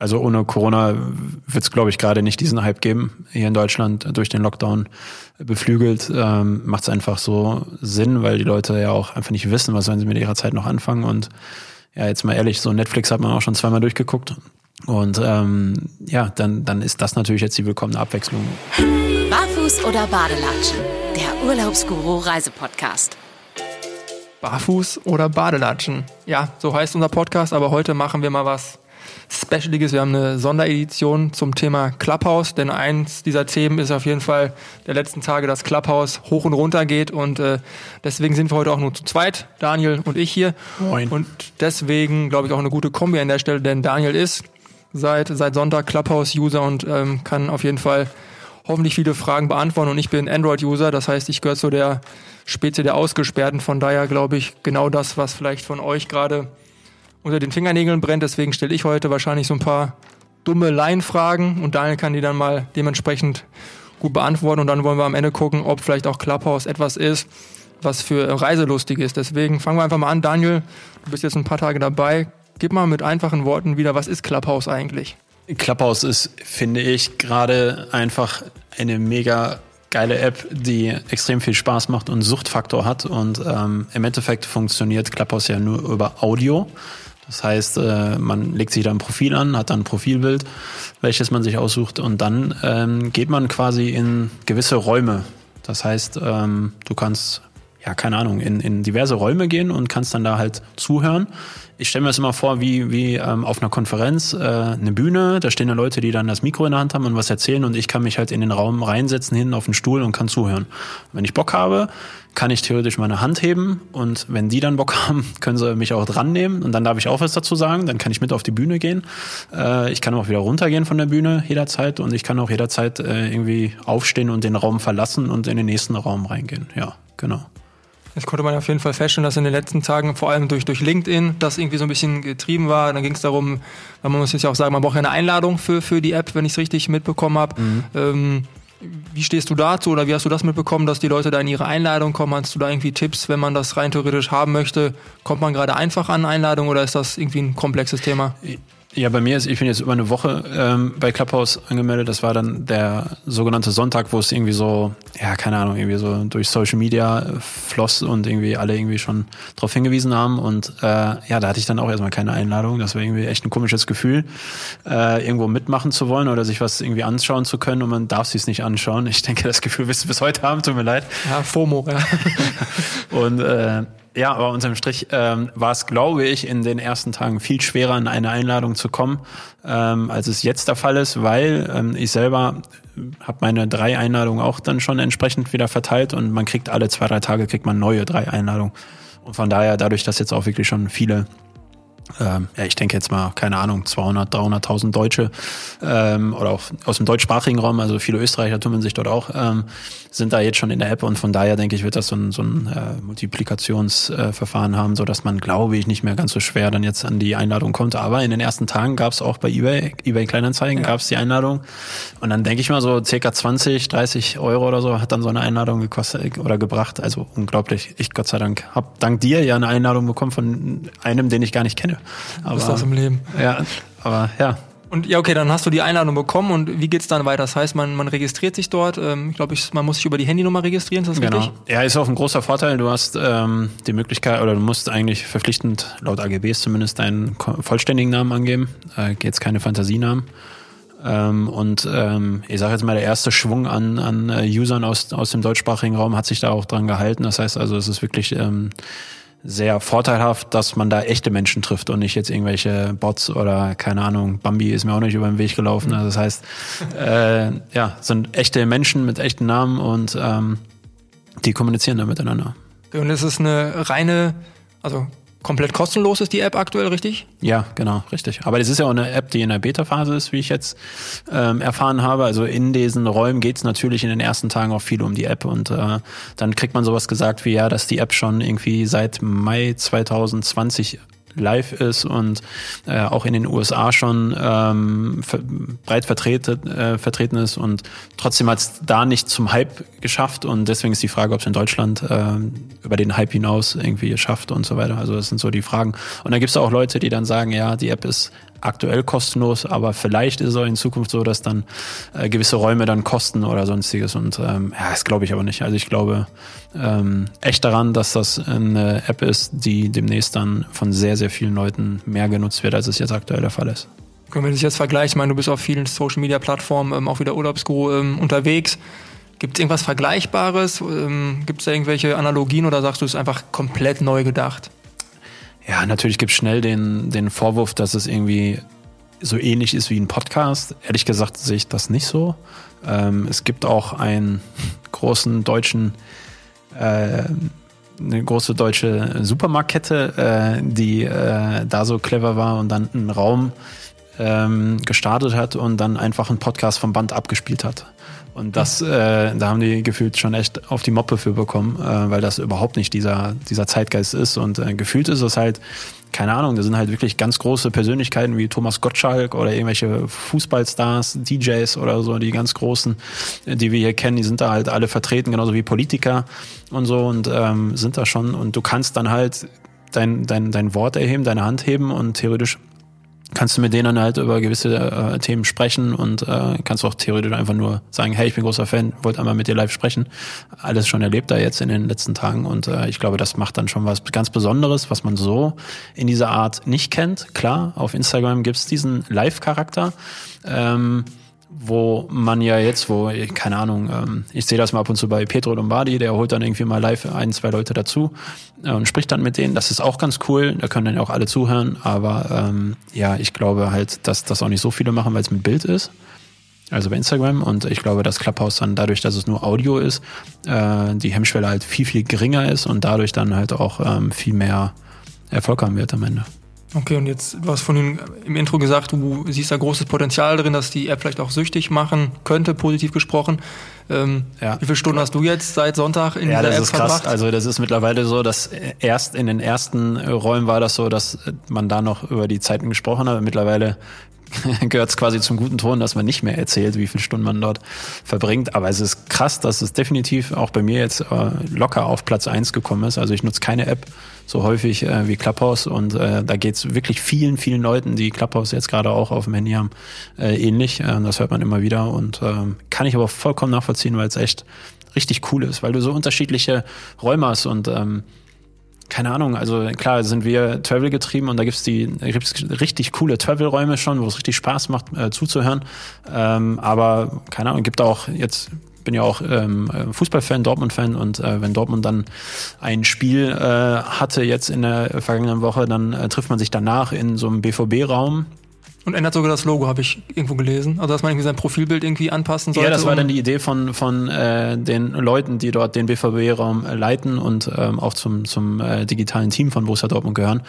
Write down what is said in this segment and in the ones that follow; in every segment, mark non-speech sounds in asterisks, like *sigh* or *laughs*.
Also ohne Corona wird es, glaube ich, gerade nicht diesen Hype geben. Hier in Deutschland durch den Lockdown beflügelt ähm, macht es einfach so Sinn, weil die Leute ja auch einfach nicht wissen, was sollen sie mit ihrer Zeit noch anfangen. Und ja, jetzt mal ehrlich, so Netflix hat man auch schon zweimal durchgeguckt. Und ähm, ja, dann, dann ist das natürlich jetzt die willkommene Abwechslung. Barfuß oder Badelatschen? Der Urlaubsguru Reisepodcast. Barfuß oder Badelatschen? Ja, so heißt unser Podcast, aber heute machen wir mal was Specialiges. Wir haben eine Sonderedition zum Thema Clubhouse, denn eins dieser Themen ist auf jeden Fall der letzten Tage, dass Clubhouse hoch und runter geht und äh, deswegen sind wir heute auch nur zu zweit, Daniel und ich hier. Moin. Und deswegen glaube ich auch eine gute Kombi an der Stelle, denn Daniel ist seit, seit Sonntag Clubhouse-User und ähm, kann auf jeden Fall hoffentlich viele Fragen beantworten und ich bin Android-User, das heißt, ich gehöre zu der Spezie der Ausgesperrten, von daher glaube ich genau das, was vielleicht von euch gerade unter den Fingernägeln brennt. Deswegen stelle ich heute wahrscheinlich so ein paar dumme Laienfragen und Daniel kann die dann mal dementsprechend gut beantworten und dann wollen wir am Ende gucken, ob vielleicht auch Clubhouse etwas ist, was für Reiselustig ist. Deswegen fangen wir einfach mal an. Daniel, du bist jetzt ein paar Tage dabei. Gib mal mit einfachen Worten wieder, was ist Clubhouse eigentlich? Clubhouse ist, finde ich, gerade einfach eine mega geile App, die extrem viel Spaß macht und Suchtfaktor hat. Und ähm, im Endeffekt funktioniert Clubhouse ja nur über Audio. Das heißt, äh, man legt sich da ein Profil an, hat dann ein Profilbild, welches man sich aussucht und dann ähm, geht man quasi in gewisse Räume. Das heißt, ähm, du kannst ja, keine Ahnung, in, in diverse Räume gehen und kannst dann da halt zuhören. Ich stelle mir das immer vor, wie, wie ähm, auf einer Konferenz, äh, eine Bühne, da stehen da Leute, die dann das Mikro in der Hand haben und was erzählen und ich kann mich halt in den Raum reinsetzen, hinten auf den Stuhl und kann zuhören. Wenn ich Bock habe, kann ich theoretisch meine Hand heben und wenn die dann Bock *laughs* haben, können sie mich auch dran nehmen und dann darf ich auch was dazu sagen, dann kann ich mit auf die Bühne gehen. Äh, ich kann auch wieder runtergehen von der Bühne jederzeit und ich kann auch jederzeit äh, irgendwie aufstehen und den Raum verlassen und in den nächsten Raum reingehen. Ja, genau. Das konnte man auf jeden Fall feststellen, dass in den letzten Tagen, vor allem durch, durch LinkedIn, das irgendwie so ein bisschen getrieben war. Dann ging es darum, man muss jetzt ja auch sagen, man braucht ja eine Einladung für, für die App, wenn ich es richtig mitbekommen habe. Mhm. Ähm, wie stehst du dazu oder wie hast du das mitbekommen, dass die Leute da in ihre Einladung kommen? Hast du da irgendwie Tipps, wenn man das rein theoretisch haben möchte? Kommt man gerade einfach an Einladung oder ist das irgendwie ein komplexes Thema? Ja, bei mir ist, ich bin jetzt über eine Woche ähm, bei Clubhouse angemeldet. Das war dann der sogenannte Sonntag, wo es irgendwie so, ja, keine Ahnung, irgendwie so durch Social Media floss und irgendwie alle irgendwie schon darauf hingewiesen haben. Und äh, ja, da hatte ich dann auch erstmal keine Einladung. Das war irgendwie echt ein komisches Gefühl, äh, irgendwo mitmachen zu wollen oder sich was irgendwie anschauen zu können und man darf sich es nicht anschauen. Ich denke, das Gefühl wirst du bis heute haben, tut mir leid. Ja, FOMO, ja. *laughs* und äh, ja, aber unterm Strich ähm, war es, glaube ich, in den ersten Tagen viel schwerer, in eine Einladung zu kommen, ähm, als es jetzt der Fall ist, weil ähm, ich selber habe meine drei Einladungen auch dann schon entsprechend wieder verteilt und man kriegt alle zwei, drei Tage kriegt man neue drei Einladungen. Und von daher, dadurch, dass jetzt auch wirklich schon viele ähm, ja, ich denke jetzt mal, keine Ahnung, 200, 300.000 Deutsche ähm, oder auch aus dem deutschsprachigen Raum, also viele Österreicher tummeln sich dort auch, ähm, sind da jetzt schon in der App und von daher denke ich, wird das so ein, so ein äh, Multiplikationsverfahren äh, haben, so dass man, glaube ich, nicht mehr ganz so schwer dann jetzt an die Einladung kommt. Aber in den ersten Tagen gab es auch bei eBay, eBay Kleinanzeigen, ja. gab es die Einladung und dann denke ich mal so circa 20, 30 Euro oder so hat dann so eine Einladung gekostet oder gebracht. Also unglaublich. Ich Gott sei Dank habe dank dir ja eine Einladung bekommen von einem, den ich gar nicht kenne. Aber, ist das im Leben. Ja, aber ja. Und ja, okay, dann hast du die Einladung bekommen und wie geht's dann weiter? Das heißt, man, man registriert sich dort. Ähm, ich glaube, man muss sich über die Handynummer registrieren, ist das genau. richtig? Ja, ist auch ein großer Vorteil. Du hast ähm, die Möglichkeit oder du musst eigentlich verpflichtend, laut AGBs zumindest, deinen vollständigen Namen angeben. Äh, jetzt keine Fantasienamen. Ähm, und ähm, ich sage jetzt mal, der erste Schwung an, an äh, Usern aus, aus dem deutschsprachigen Raum hat sich da auch dran gehalten. Das heißt also, es ist wirklich ähm, sehr vorteilhaft, dass man da echte Menschen trifft und nicht jetzt irgendwelche Bots oder keine Ahnung, Bambi ist mir auch nicht über den Weg gelaufen. Also das heißt, *laughs* äh, ja, sind echte Menschen mit echten Namen und ähm, die kommunizieren da miteinander. Und es ist eine reine, also komplett kostenlos ist die App aktuell, richtig? Ja, genau, richtig. Aber das ist ja auch eine App, die in der Beta-Phase ist, wie ich jetzt ähm, erfahren habe. Also in diesen Räumen geht es natürlich in den ersten Tagen auch viel um die App und äh, dann kriegt man sowas gesagt wie ja, dass die App schon irgendwie seit Mai 2020 live ist und äh, auch in den USA schon ähm, ver breit vertreten, äh, vertreten ist und trotzdem hat es da nicht zum Hype geschafft und deswegen ist die Frage, ob es in Deutschland äh, über den Hype hinaus irgendwie schafft und so weiter. Also das sind so die Fragen. Und dann gibt es auch Leute, die dann sagen, ja, die App ist aktuell kostenlos, aber vielleicht ist es auch in Zukunft so, dass dann äh, gewisse Räume dann kosten oder sonstiges. Und ähm, ja, das glaube ich aber nicht. Also ich glaube ähm, echt daran, dass das eine App ist, die demnächst dann von sehr, sehr vielen Leuten mehr genutzt wird, als es jetzt aktuell der Fall ist. Können wir das jetzt vergleichen? Ich meine, du bist auf vielen Social-Media-Plattformen ähm, auch wieder Urlaubsguru ähm, unterwegs. Gibt es irgendwas Vergleichbares? Ähm, Gibt es da irgendwelche Analogien oder sagst du, es ist einfach komplett neu gedacht? Ja, natürlich gibt es schnell den, den Vorwurf, dass es irgendwie so ähnlich ist wie ein Podcast. Ehrlich gesagt sehe ich das nicht so. Ähm, es gibt auch einen *laughs* großen deutschen, äh, eine große deutsche Supermarktkette, äh, die äh, da so clever war und dann einen Raum ähm, gestartet hat und dann einfach einen Podcast vom Band abgespielt hat. Und das, äh, da haben die gefühlt schon echt auf die Moppe für bekommen, äh, weil das überhaupt nicht dieser, dieser Zeitgeist ist. Und äh, gefühlt ist es halt, keine Ahnung, da sind halt wirklich ganz große Persönlichkeiten wie Thomas Gottschalk oder irgendwelche Fußballstars, DJs oder so, die ganz großen, die wir hier kennen, die sind da halt alle vertreten, genauso wie Politiker und so und ähm, sind da schon. Und du kannst dann halt dein, dein, dein Wort erheben, deine Hand heben und theoretisch kannst du mit denen halt über gewisse äh, Themen sprechen und äh, kannst auch theoretisch einfach nur sagen, hey, ich bin großer Fan, wollte einmal mit dir live sprechen. Alles schon erlebt da jetzt in den letzten Tagen und äh, ich glaube, das macht dann schon was ganz Besonderes, was man so in dieser Art nicht kennt. Klar, auf Instagram gibt's diesen Live-Charakter. Ähm, wo man ja jetzt, wo, keine Ahnung, ähm, ich sehe das mal ab und zu bei Petro Lombardi, der holt dann irgendwie mal live ein, zwei Leute dazu äh, und spricht dann mit denen. Das ist auch ganz cool, da können dann auch alle zuhören, aber ähm, ja, ich glaube halt, dass das auch nicht so viele machen, weil es mit Bild ist. Also bei Instagram und ich glaube, dass Clubhouse dann dadurch, dass es nur Audio ist, äh, die Hemmschwelle halt viel, viel geringer ist und dadurch dann halt auch ähm, viel mehr Erfolg haben wird am Ende. Okay, und jetzt, du hast vorhin im Intro gesagt, du siehst da großes Potenzial drin, dass die App vielleicht auch süchtig machen könnte, positiv gesprochen. Ähm, ja. Wie viele Stunden hast du jetzt seit Sonntag in ja, dieser App Ja, das ist krass. Also das ist mittlerweile so, dass erst in den ersten Räumen war das so, dass man da noch über die Zeiten gesprochen hat. Mittlerweile *laughs* gehört es quasi zum guten Ton, dass man nicht mehr erzählt, wie viele Stunden man dort verbringt. Aber es ist krass, dass es definitiv auch bei mir jetzt äh, locker auf Platz eins gekommen ist. Also ich nutze keine App so häufig äh, wie Clubhouse und äh, da geht's wirklich vielen, vielen Leuten, die Clubhouse jetzt gerade auch auf dem Handy haben, äh, ähnlich. Äh, das hört man immer wieder und äh, kann ich aber vollkommen nachvollziehen, weil es echt richtig cool ist, weil du so unterschiedliche Räume hast und ähm, keine Ahnung, also klar sind wir Travel getrieben und da gibt's die gibt's richtig coole Travel-Räume schon, wo es richtig Spaß macht äh, zuzuhören. Ähm, aber keine Ahnung, gibt auch jetzt bin ja auch ähm, Fußballfan, Dortmund-Fan und äh, wenn Dortmund dann ein Spiel äh, hatte jetzt in der vergangenen Woche, dann äh, trifft man sich danach in so einem BVB-Raum und ändert sogar das Logo, habe ich irgendwo gelesen. Also dass man irgendwie sein Profilbild irgendwie anpassen sollte. Ja, das war dann die Idee von, von äh, den Leuten, die dort den BVB-Raum äh, leiten und ähm, auch zum, zum äh, digitalen Team von Borussia Dortmund gehören.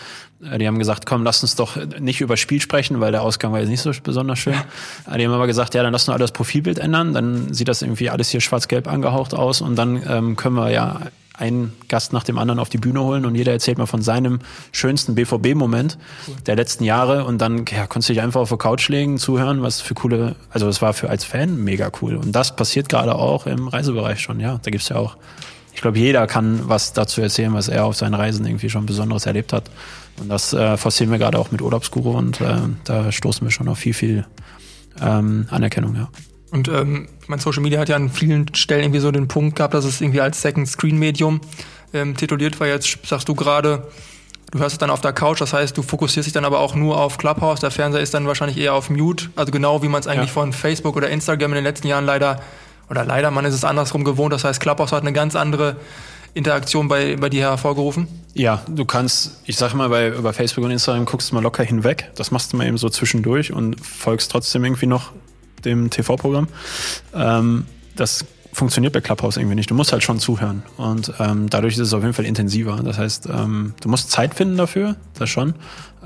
Äh, die haben gesagt, komm, lass uns doch nicht über Spiel sprechen, weil der Ausgang war jetzt nicht so besonders schön. Ja. Äh, die haben aber gesagt, ja, dann lass uns alles Profilbild ändern, dann sieht das irgendwie alles hier schwarz-gelb angehaucht aus und dann ähm, können wir ja einen Gast nach dem anderen auf die Bühne holen und jeder erzählt mal von seinem schönsten BVB-Moment cool. der letzten Jahre und dann ja, konntest du dich einfach auf der Couch legen, zuhören, was für coole, also es war für als Fan mega cool und das passiert gerade auch im Reisebereich schon, ja, da gibt's ja auch, ich glaube, jeder kann was dazu erzählen, was er auf seinen Reisen irgendwie schon Besonderes erlebt hat und das äh, forcieren wir gerade auch mit Urlaubsguru und äh, da stoßen wir schon auf viel, viel ähm, Anerkennung, ja. Und ähm, mein Social Media hat ja an vielen Stellen irgendwie so den Punkt gehabt, dass es irgendwie als Second Screen Medium ähm, tituliert war. Jetzt sagst du gerade, du hörst es dann auf der Couch, das heißt, du fokussierst dich dann aber auch nur auf Clubhouse. Der Fernseher ist dann wahrscheinlich eher auf Mute, also genau wie man es eigentlich ja. von Facebook oder Instagram in den letzten Jahren leider, oder leider, man ist es andersrum gewohnt. Das heißt, Clubhouse hat eine ganz andere Interaktion bei, bei dir hervorgerufen? Ja, du kannst, ich sag mal, bei, über Facebook und Instagram guckst du mal locker hinweg. Das machst du mal eben so zwischendurch und folgst trotzdem irgendwie noch dem TV-Programm. Ähm, das funktioniert bei Clubhouse irgendwie nicht. Du musst halt schon zuhören. Und ähm, dadurch ist es auf jeden Fall intensiver. Das heißt, ähm, du musst Zeit finden dafür, das schon.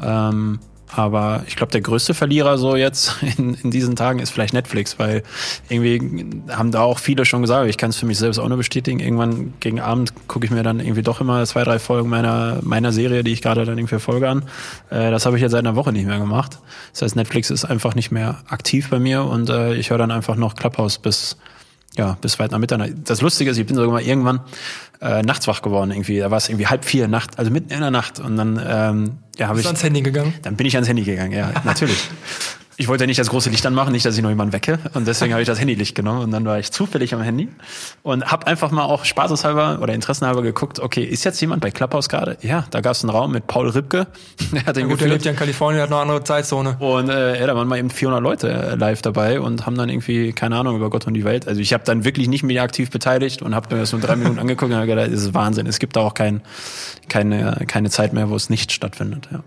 Ähm, aber ich glaube, der größte Verlierer so jetzt *laughs* in, in diesen Tagen ist vielleicht Netflix, weil irgendwie haben da auch viele schon gesagt, ich kann es für mich selbst auch nur bestätigen, irgendwann gegen Abend gucke ich mir dann irgendwie doch immer zwei, drei Folgen meiner, meiner Serie, die ich gerade dann irgendwie folge an. Äh, das habe ich jetzt seit einer Woche nicht mehr gemacht. Das heißt, Netflix ist einfach nicht mehr aktiv bei mir und äh, ich höre dann einfach noch Clubhouse bis ja, bis weit nach Mitternacht. Das Lustige ist, ich bin sogar mal irgendwann äh, nachts wach geworden irgendwie. Da war es irgendwie halb vier Nacht, also mitten in der Nacht. Und dann ähm, ja, habe ich. ans Handy gegangen? Dann bin ich ans Handy gegangen, ja, *laughs* natürlich. Ich wollte ja nicht das große Licht anmachen, nicht, dass ich noch jemanden wecke. Und deswegen habe ich das Handylicht genommen. Und dann war ich zufällig am Handy und habe einfach mal auch spaßeshalber oder interessenhalber geguckt, okay, ist jetzt jemand bei Clubhouse gerade? Ja, da gab es einen Raum mit Paul Ripke. *laughs* der hat den ja, gut, der lebt ja in Kalifornien, hat noch eine andere Zeitzone. Und äh, ja, da waren mal eben 400 Leute äh, live dabei und haben dann irgendwie, keine Ahnung, über Gott und die Welt. Also ich habe dann wirklich nicht mehr aktiv beteiligt und habe mir das nur drei Minuten *laughs* angeguckt und habe gedacht, das ist Wahnsinn. Es gibt da auch kein, keine, keine Zeit mehr, wo es nicht stattfindet. Ja.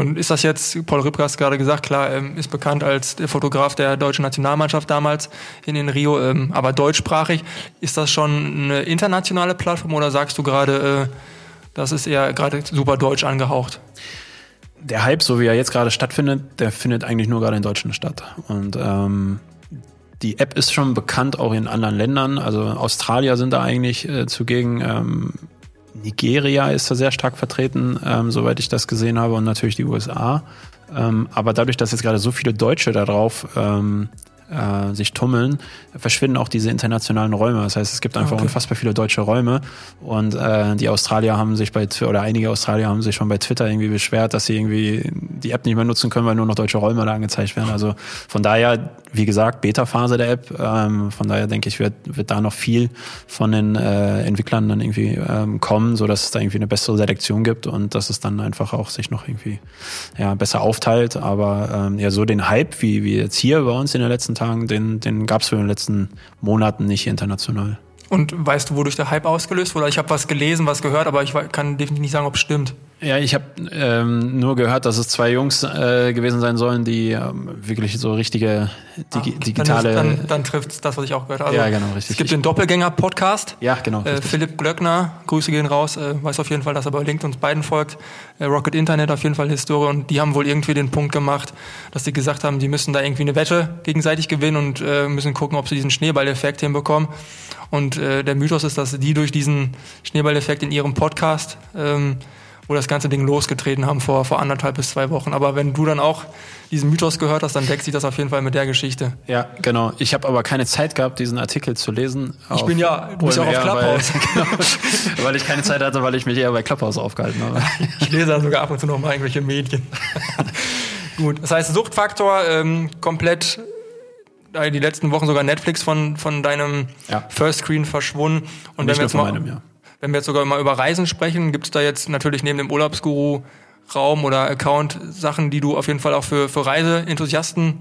Und ist das jetzt, Paul Ripke hat gerade gesagt, klar, ähm, ist bekannt als der Fotograf der deutschen Nationalmannschaft damals in den Rio, ähm, aber deutschsprachig. Ist das schon eine internationale Plattform oder sagst du gerade, äh, das ist eher gerade super deutsch angehaucht? Der Hype, so wie er jetzt gerade stattfindet, der findet eigentlich nur gerade in Deutschland statt. Und ähm, die App ist schon bekannt auch in anderen Ländern. Also Australier sind da eigentlich äh, zugegen. Ähm, Nigeria ist da sehr stark vertreten, ähm, soweit ich das gesehen habe, und natürlich die USA. Ähm, aber dadurch, dass jetzt gerade so viele Deutsche darauf ähm, äh, sich tummeln, verschwinden auch diese internationalen Räume. Das heißt, es gibt einfach okay. unfassbar viele deutsche Räume und äh, die Australier haben sich bei oder einige Australier haben sich schon bei Twitter irgendwie beschwert, dass sie irgendwie die App nicht mehr nutzen können, weil nur noch deutsche Räume da angezeigt werden. Also von daher, wie gesagt, Beta-Phase der App. Ähm, von daher denke ich, wird, wird da noch viel von den äh, Entwicklern dann irgendwie ähm, kommen, so dass es da irgendwie eine bessere Selektion gibt und dass es dann einfach auch sich noch irgendwie ja, besser aufteilt. Aber ähm, ja, so den Hype, wie, wie jetzt hier bei uns in den letzten Tagen, den, den gab es für den letzten Monaten nicht international. Und weißt du, wodurch der Hype ausgelöst wurde? Ich habe was gelesen, was gehört, aber ich kann definitiv nicht sagen, ob es stimmt. Ja, ich habe ähm, nur gehört, dass es zwei Jungs äh, gewesen sein sollen, die ähm, wirklich so richtige digi ah, digitale. Dann, dann, dann trifft das, was ich auch gehört habe. Also, ja, genau, richtig. Es gibt den Doppelgänger-Podcast. Ja, genau. Äh, Philipp Glöckner, Grüße gehen raus, äh, weiß auf jeden Fall, dass er bei LinkedIn uns beiden folgt. Äh, Rocket Internet auf jeden Fall Historie und die haben wohl irgendwie den Punkt gemacht, dass sie gesagt haben, die müssen da irgendwie eine Wette gegenseitig gewinnen und äh, müssen gucken, ob sie diesen Schneeballeffekt hinbekommen. Und äh, der Mythos ist, dass die durch diesen Schneeballeffekt in ihrem Podcast ähm, wo das ganze Ding losgetreten haben vor, vor anderthalb bis zwei Wochen. Aber wenn du dann auch diesen Mythos gehört hast, dann deckt sich das auf jeden Fall mit der Geschichte. Ja, genau. Ich habe aber keine Zeit gehabt, diesen Artikel zu lesen. Ich bin ja, du bist ja auch auf Clubhouse. Weil, *laughs* genau, weil ich keine Zeit hatte, weil ich mich eher bei Clubhouse aufgehalten habe. ich lese dann sogar ab und zu noch mal irgendwelche Medien. *laughs* Gut, das heißt Suchtfaktor ähm, komplett äh, die letzten Wochen sogar Netflix von, von deinem ja. First Screen verschwunden. Und, und wenn wir jetzt mal, meinem, ja. Wenn wir jetzt sogar mal über Reisen sprechen, gibt es da jetzt natürlich neben dem Urlaubsguru Raum oder Account Sachen, die du auf jeden Fall auch für, für Reiseenthusiasten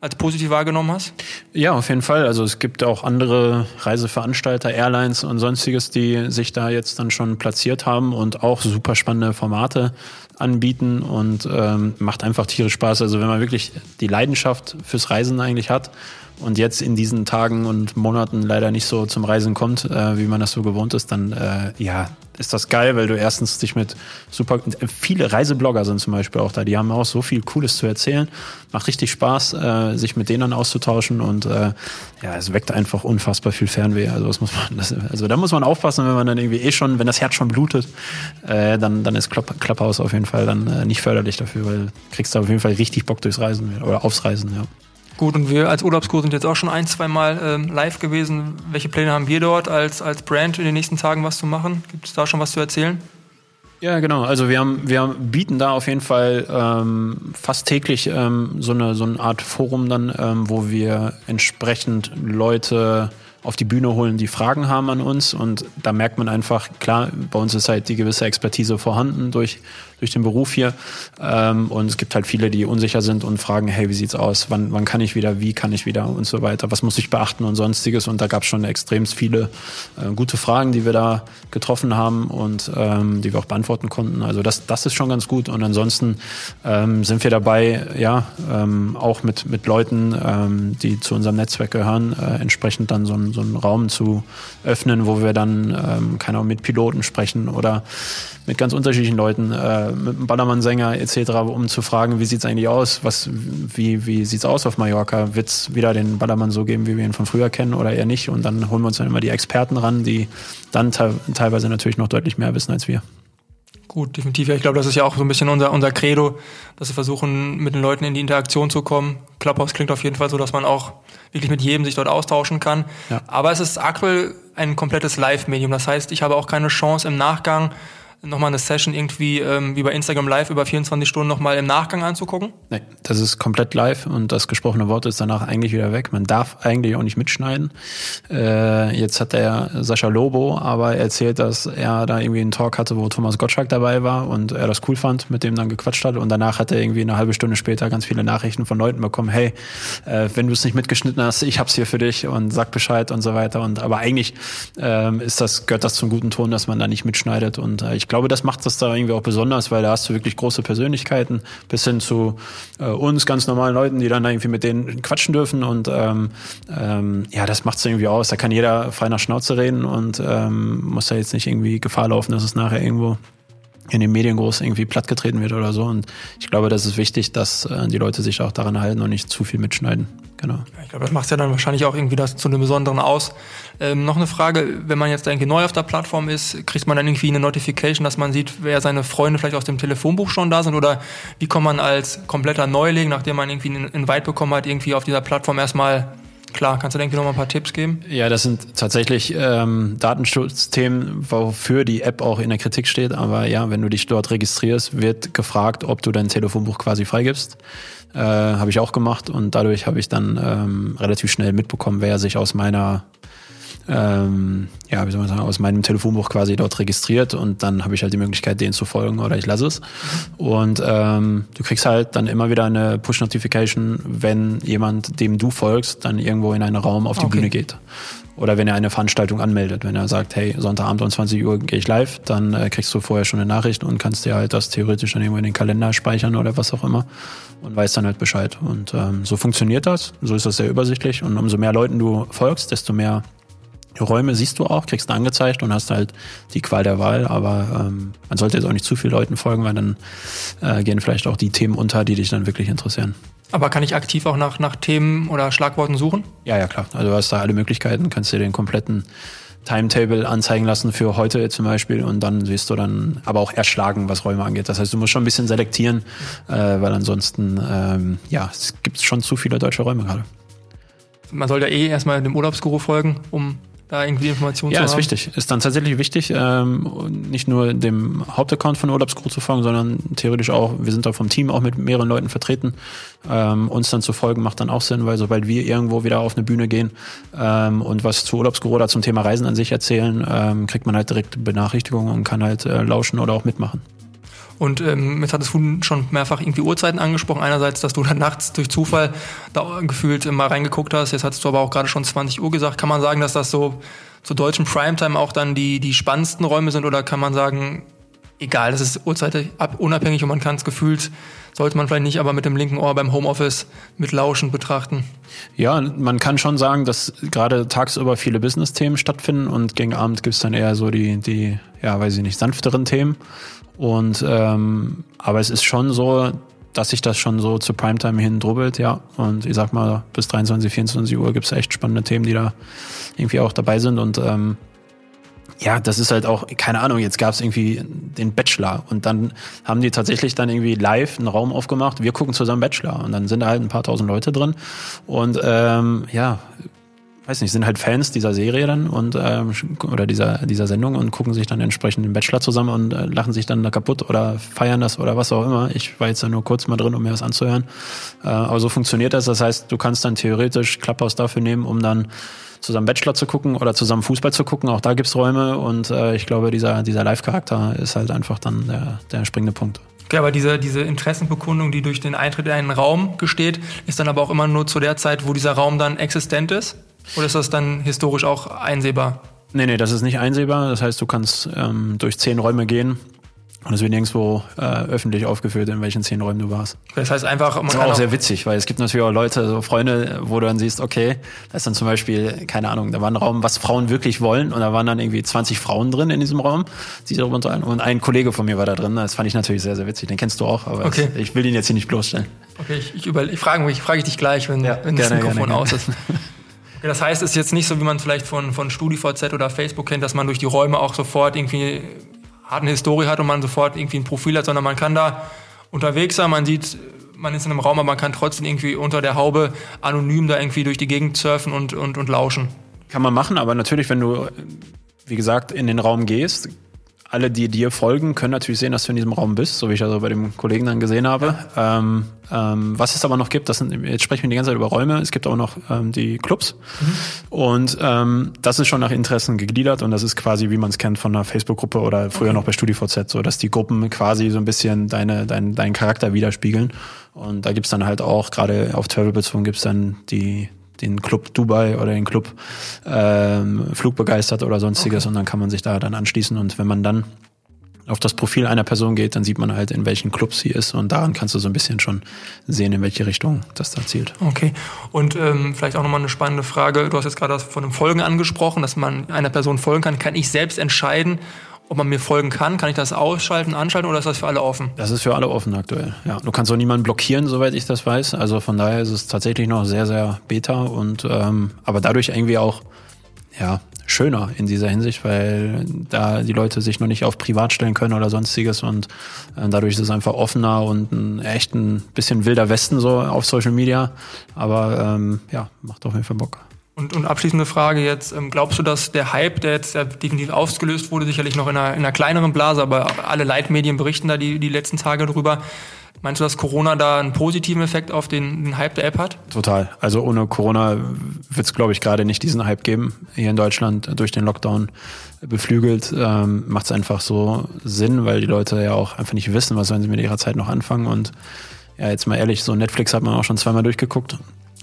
als positiv wahrgenommen hast? Ja, auf jeden Fall. Also es gibt auch andere Reiseveranstalter, Airlines und sonstiges, die sich da jetzt dann schon platziert haben und auch super spannende Formate anbieten und ähm, macht einfach tierisch Spaß. Also wenn man wirklich die Leidenschaft fürs Reisen eigentlich hat und jetzt in diesen Tagen und Monaten leider nicht so zum Reisen kommt, äh, wie man das so gewohnt ist, dann äh, ja, ist das geil, weil du erstens dich mit super, viele Reiseblogger sind zum Beispiel auch da, die haben auch so viel Cooles zu erzählen. Macht richtig Spaß, äh, sich mit denen auszutauschen und äh, ja, es weckt einfach unfassbar viel Fernweh. Also das muss man, das, also da muss man aufpassen, wenn man dann irgendwie eh schon, wenn das Herz schon blutet, äh, dann, dann ist Clubhouse auf jeden Fall dann äh, nicht förderlich dafür, weil kriegst du auf jeden Fall richtig Bock durchs Reisen oder aufs Reisen, ja. Gut, und wir als Urlaubskur sind jetzt auch schon ein, zwei Mal ähm, live gewesen. Welche Pläne haben wir dort als, als Brand in den nächsten Tagen was zu machen? Gibt es da schon was zu erzählen? Ja, genau. Also wir haben, wir bieten da auf jeden Fall ähm, fast täglich ähm, so eine so eine Art Forum dann, ähm, wo wir entsprechend Leute auf die Bühne holen, die Fragen haben an uns. Und da merkt man einfach, klar, bei uns ist halt die gewisse Expertise vorhanden durch, durch den Beruf hier. Ähm, und es gibt halt viele, die unsicher sind und fragen, hey, wie sieht's aus? Wann, wann kann ich wieder? Wie kann ich wieder? Und so weiter. Was muss ich beachten und sonstiges? Und da gab es schon extrem viele äh, gute Fragen, die wir da getroffen haben und ähm, die wir auch beantworten konnten. Also das, das ist schon ganz gut. Und ansonsten ähm, sind wir dabei, ja, ähm, auch mit, mit Leuten, ähm, die zu unserem Netzwerk gehören, äh, entsprechend dann so ein so einen Raum zu öffnen, wo wir dann, ähm, keine Ahnung, mit Piloten sprechen oder mit ganz unterschiedlichen Leuten, äh, mit einem Ballermann-Sänger etc., um zu fragen, wie sieht's eigentlich aus, was, wie, wie sieht's aus auf Mallorca? Wird's wieder den Ballermann so geben, wie wir ihn von früher kennen oder eher nicht? Und dann holen wir uns dann immer die Experten ran, die dann te teilweise natürlich noch deutlich mehr wissen als wir. Gut, definitiv. Ja, ich glaube, das ist ja auch so ein bisschen unser, unser Credo, dass wir versuchen, mit den Leuten in die Interaktion zu kommen. Clubhouse klingt auf jeden Fall so, dass man auch wirklich mit jedem sich dort austauschen kann. Ja. Aber es ist aktuell ein komplettes Live-Medium. Das heißt, ich habe auch keine Chance im Nachgang nochmal eine Session irgendwie ähm, wie bei Instagram Live über 24 Stunden nochmal im Nachgang anzugucken? Nee, das ist komplett live und das gesprochene Wort ist danach eigentlich wieder weg. Man darf eigentlich auch nicht mitschneiden. Äh, jetzt hat der Sascha Lobo aber erzählt, dass er da irgendwie einen Talk hatte, wo Thomas Gottschalk dabei war und er das cool fand, mit dem dann gequatscht hat und danach hat er irgendwie eine halbe Stunde später ganz viele Nachrichten von Leuten bekommen, hey, äh, wenn du es nicht mitgeschnitten hast, ich hab's hier für dich und sag Bescheid und so weiter und aber eigentlich ähm, ist das, gehört das zum guten Ton, dass man da nicht mitschneidet und äh, ich glaube, das macht das da irgendwie auch besonders, weil da hast du wirklich große Persönlichkeiten bis hin zu äh, uns ganz normalen Leuten, die dann irgendwie mit denen quatschen dürfen und ähm, ähm, ja, das macht es irgendwie aus. Da kann jeder frei nach Schnauze reden und ähm, muss da jetzt nicht irgendwie Gefahr laufen, dass es nachher irgendwo in den Medien groß irgendwie plattgetreten wird oder so. Und ich glaube, das ist wichtig, dass äh, die Leute sich auch daran halten und nicht zu viel mitschneiden. Genau. Ich glaube, das macht ja dann wahrscheinlich auch irgendwie das zu einem Besonderen aus. Ähm, noch eine Frage, wenn man jetzt irgendwie neu auf der Plattform ist, kriegt man dann irgendwie eine Notification, dass man sieht, wer seine Freunde vielleicht aus dem Telefonbuch schon da sind? Oder wie kommt man als kompletter Neuling, nachdem man irgendwie einen Invite bekommen hat, irgendwie auf dieser Plattform erstmal Klar, kannst du denke ich noch mal ein paar Tipps geben? Ja, das sind tatsächlich ähm, Datenschutzthemen, wofür die App auch in der Kritik steht. Aber ja, wenn du dich dort registrierst, wird gefragt, ob du dein Telefonbuch quasi freigibst. Äh, habe ich auch gemacht und dadurch habe ich dann ähm, relativ schnell mitbekommen, wer sich aus meiner ähm, ja, wie soll man sagen, aus meinem Telefonbuch quasi dort registriert und dann habe ich halt die Möglichkeit, denen zu folgen oder ich lasse es. Und ähm, du kriegst halt dann immer wieder eine Push-Notification, wenn jemand, dem du folgst, dann irgendwo in einen Raum auf die okay. Bühne geht. Oder wenn er eine Veranstaltung anmeldet, wenn er sagt, hey, Sonntagabend um 20 Uhr gehe ich live, dann äh, kriegst du vorher schon eine Nachricht und kannst dir halt das theoretisch dann irgendwo in den Kalender speichern oder was auch immer und weißt dann halt Bescheid. Und ähm, so funktioniert das, so ist das sehr übersichtlich und umso mehr Leuten du folgst, desto mehr Räume siehst du auch, kriegst du angezeigt und hast halt die Qual der Wahl, aber ähm, man sollte jetzt auch nicht zu vielen Leuten folgen, weil dann äh, gehen vielleicht auch die Themen unter, die dich dann wirklich interessieren. Aber kann ich aktiv auch nach, nach Themen oder Schlagworten suchen? Ja, ja, klar. Also du hast da alle Möglichkeiten, kannst dir den kompletten Timetable anzeigen lassen für heute zum Beispiel und dann siehst du dann aber auch erschlagen, was Räume angeht. Das heißt, du musst schon ein bisschen selektieren, äh, weil ansonsten, ähm, ja, es gibt schon zu viele deutsche Räume gerade. Man sollte eh erstmal dem Urlaubsguru folgen, um da irgendwie Informationen ja, zu haben? Ja, ist wichtig. Ist dann tatsächlich wichtig, ähm, nicht nur dem Hauptaccount von Urlaubscrew zu folgen, sondern theoretisch auch, wir sind da vom Team auch mit mehreren Leuten vertreten. Ähm, uns dann zu folgen macht dann auch Sinn, weil sobald wir irgendwo wieder auf eine Bühne gehen ähm, und was zu Urlaubsguru oder zum Thema Reisen an sich erzählen, ähm, kriegt man halt direkt Benachrichtigungen und kann halt äh, lauschen oder auch mitmachen. Und ähm, jetzt hattest du schon mehrfach irgendwie Uhrzeiten angesprochen. Einerseits, dass du dann nachts durch Zufall da gefühlt mal reingeguckt hast. Jetzt hattest du aber auch gerade schon 20 Uhr gesagt. Kann man sagen, dass das so zur deutschen Primetime auch dann die, die spannendsten Räume sind? Oder kann man sagen, egal, das ist Uhrzeit unabhängig und man kann es gefühlt, sollte man vielleicht nicht aber mit dem linken Ohr beim Homeoffice mit Lauschen betrachten. Ja, man kann schon sagen, dass gerade tagsüber viele Business-Themen stattfinden und gegen Abend gibt's dann eher so die, die, ja, weiß ich nicht, sanfteren Themen. Und ähm, aber es ist schon so, dass sich das schon so zu Primetime hin drubbelt, ja. Und ich sag mal, bis 23, 24 Uhr gibt's echt spannende Themen, die da irgendwie auch dabei sind. Und ähm, ja, das ist halt auch, keine Ahnung, jetzt gab's irgendwie den Bachelor und dann haben die tatsächlich dann irgendwie live einen Raum aufgemacht, wir gucken zusammen Bachelor und dann sind da halt ein paar tausend Leute drin und ähm, ja, weiß nicht, sind halt Fans dieser Serie dann und ähm, oder dieser dieser Sendung und gucken sich dann entsprechend den Bachelor zusammen und äh, lachen sich dann da kaputt oder feiern das oder was auch immer. Ich war jetzt da nur kurz mal drin, um mir was anzuhören. Äh, aber so funktioniert das. Das heißt, du kannst dann theoretisch Clubhouse dafür nehmen, um dann zusammen Bachelor zu gucken oder zusammen Fußball zu gucken. Auch da gibt's Räume und äh, ich glaube, dieser dieser Live-Charakter ist halt einfach dann der der springende Punkt. Okay, aber diese, diese Interessenbekundung, die durch den Eintritt in einen Raum gesteht, ist dann aber auch immer nur zu der Zeit, wo dieser Raum dann existent ist? Oder ist das dann historisch auch einsehbar? Nee, nee, das ist nicht einsehbar. Das heißt, du kannst ähm, durch zehn Räume gehen und es wird nirgendwo äh, öffentlich aufgeführt, in welchen zehn Räumen du warst. Das heißt einfach, man das ist auch, auch sehr witzig, weil es gibt natürlich auch Leute, so Freunde, wo du dann siehst, okay, da ist dann zum Beispiel, keine Ahnung, da war ein Raum, was Frauen wirklich wollen und da waren dann irgendwie 20 Frauen drin in diesem Raum, die darüber unterhalten und ein Kollege von mir war da drin. Das fand ich natürlich sehr, sehr witzig. Den kennst du auch, aber okay. das, ich will ihn jetzt hier nicht bloßstellen. Okay, ich, ich, über, ich frage mich, frage ich dich gleich, wenn, ja, wenn gerne, das Mikrofon gerne, aus ist. Das heißt, es ist jetzt nicht so, wie man vielleicht von, von StudiVZ oder Facebook kennt, dass man durch die Räume auch sofort irgendwie harten Historie hat und man sofort irgendwie ein Profil hat, sondern man kann da unterwegs sein, man sieht, man ist in einem Raum, aber man kann trotzdem irgendwie unter der Haube anonym da irgendwie durch die Gegend surfen und, und, und lauschen. Kann man machen, aber natürlich, wenn du, wie gesagt, in den Raum gehst, alle, die dir folgen, können natürlich sehen, dass du in diesem Raum bist, so wie ich also bei dem Kollegen dann gesehen habe. Ja. Ähm, ähm, was es aber noch gibt, das sind, jetzt sprechen wir die ganze Zeit über Räume, es gibt auch noch ähm, die Clubs. Mhm. Und ähm, das ist schon nach Interessen gegliedert und das ist quasi, wie man es kennt von einer Facebook-Gruppe oder früher okay. noch bei StudiVZ, so dass die Gruppen quasi so ein bisschen deine, dein, deinen Charakter widerspiegeln. Und da gibt's dann halt auch, gerade auf Travel bezogen, gibt's dann die den Club Dubai oder den Club ähm, Flugbegeistert oder sonstiges okay. und dann kann man sich da dann anschließen und wenn man dann auf das Profil einer Person geht, dann sieht man halt, in welchen Clubs sie ist und daran kannst du so ein bisschen schon sehen, in welche Richtung das da zielt. Okay. Und ähm, vielleicht auch nochmal eine spannende Frage. Du hast jetzt gerade von einem Folgen angesprochen, dass man einer Person folgen kann. Kann ich selbst entscheiden, ob man mir folgen kann. Kann ich das ausschalten, anschalten oder ist das für alle offen? Das ist für alle offen aktuell. Ja, du kannst auch niemanden blockieren, soweit ich das weiß. Also von daher ist es tatsächlich noch sehr, sehr beta und ähm, aber dadurch irgendwie auch ja schöner in dieser Hinsicht, weil da die Leute sich noch nicht auf privat stellen können oder sonstiges und äh, dadurch ist es einfach offener und ein echt ein bisschen wilder Westen so auf Social Media. Aber ähm, ja, macht auf jeden Fall Bock. Und, und abschließende Frage jetzt, ähm, glaubst du, dass der Hype, der jetzt definitiv ausgelöst wurde, sicherlich noch in einer, in einer kleineren Blase, aber alle Leitmedien berichten da die, die letzten Tage drüber, Meinst du, dass Corona da einen positiven Effekt auf den, den Hype der App hat? Total. Also ohne Corona wird es, glaube ich, gerade nicht diesen Hype geben. Hier in Deutschland durch den Lockdown beflügelt, ähm, macht es einfach so Sinn, weil die Leute ja auch einfach nicht wissen, was sollen sie mit ihrer Zeit noch anfangen. Und ja, jetzt mal ehrlich, so Netflix hat man auch schon zweimal durchgeguckt.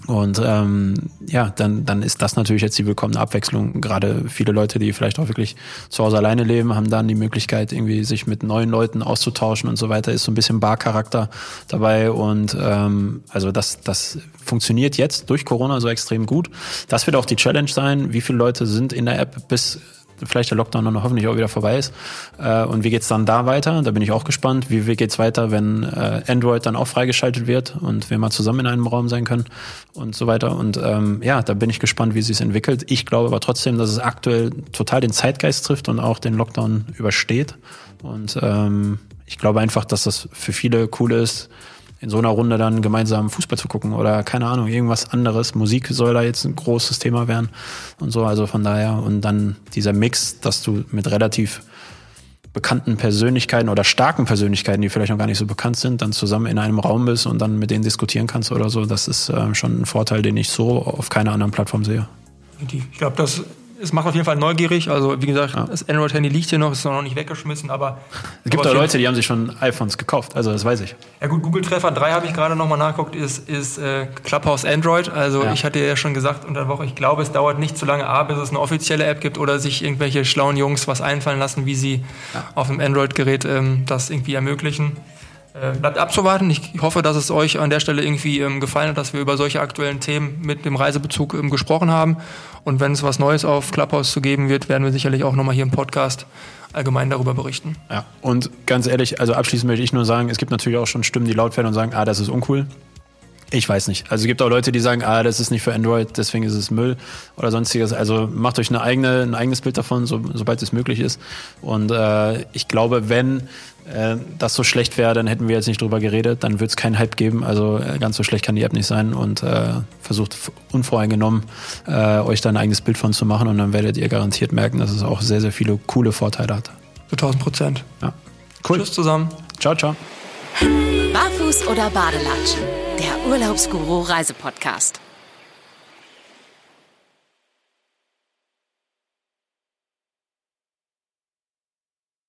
Und ähm, ja, dann, dann ist das natürlich jetzt die willkommene Abwechslung. Gerade viele Leute, die vielleicht auch wirklich zu Hause alleine leben, haben dann die Möglichkeit, irgendwie sich mit neuen Leuten auszutauschen und so weiter. Ist so ein bisschen Barcharakter dabei. Und ähm, also das, das funktioniert jetzt durch Corona so extrem gut. Das wird auch die Challenge sein. Wie viele Leute sind in der App bis vielleicht der Lockdown dann hoffentlich auch wieder vorbei ist. Äh, und wie geht's dann da weiter? Da bin ich auch gespannt. Wie, wie geht's weiter, wenn äh, Android dann auch freigeschaltet wird und wir mal zusammen in einem Raum sein können und so weiter. Und ähm, ja, da bin ich gespannt, wie sich entwickelt. Ich glaube aber trotzdem, dass es aktuell total den Zeitgeist trifft und auch den Lockdown übersteht. Und ähm, ich glaube einfach, dass das für viele cool ist, in so einer Runde dann gemeinsam Fußball zu gucken oder keine Ahnung, irgendwas anderes. Musik soll da jetzt ein großes Thema werden und so. Also von daher und dann dieser Mix, dass du mit relativ bekannten Persönlichkeiten oder starken Persönlichkeiten, die vielleicht noch gar nicht so bekannt sind, dann zusammen in einem Raum bist und dann mit denen diskutieren kannst oder so. Das ist äh, schon ein Vorteil, den ich so auf keiner anderen Plattform sehe. Ich glaube, das es macht auf jeden Fall neugierig. Also wie gesagt, ja. das Android-Handy liegt hier noch, ist noch nicht weggeschmissen, aber. Es gibt auch Leute, die haben sich schon iPhones gekauft, also das weiß ich. Ja gut, Google Treffer 3 habe ich gerade nochmal nachgeguckt, ist, ist äh, Clubhouse Android. Also ja. ich hatte ja schon gesagt unter der Woche, ich glaube, es dauert nicht zu lange A, bis es eine offizielle App gibt oder sich irgendwelche schlauen Jungs was einfallen lassen, wie sie ja. auf einem Android-Gerät ähm, das irgendwie ermöglichen. Äh, bleibt abzuwarten. Ich hoffe, dass es euch an der Stelle irgendwie ähm, gefallen hat, dass wir über solche aktuellen Themen mit dem Reisebezug ähm, gesprochen haben. Und wenn es was Neues auf Clubhouse zu geben wird, werden wir sicherlich auch nochmal hier im Podcast allgemein darüber berichten. Ja, und ganz ehrlich, also abschließend möchte ich nur sagen, es gibt natürlich auch schon Stimmen, die laut werden und sagen, ah, das ist uncool. Ich weiß nicht. Also es gibt auch Leute, die sagen, ah, das ist nicht für Android, deswegen ist es Müll oder sonstiges. Also macht euch eine eigene, ein eigenes Bild davon, so, sobald es möglich ist. Und äh, ich glaube, wenn äh, das so schlecht wäre, dann hätten wir jetzt nicht drüber geredet, dann würde es keinen Hype geben. Also äh, ganz so schlecht kann die App nicht sein und äh, versucht unvoreingenommen äh, euch da ein eigenes Bild von zu machen und dann werdet ihr garantiert merken, dass es auch sehr, sehr viele coole Vorteile hat. Für 1000 Prozent. Ja. Cool. Tschüss zusammen. Ciao, ciao. Barfuß oder Badelatschen? Der Urlaubsguru Reisepodcast.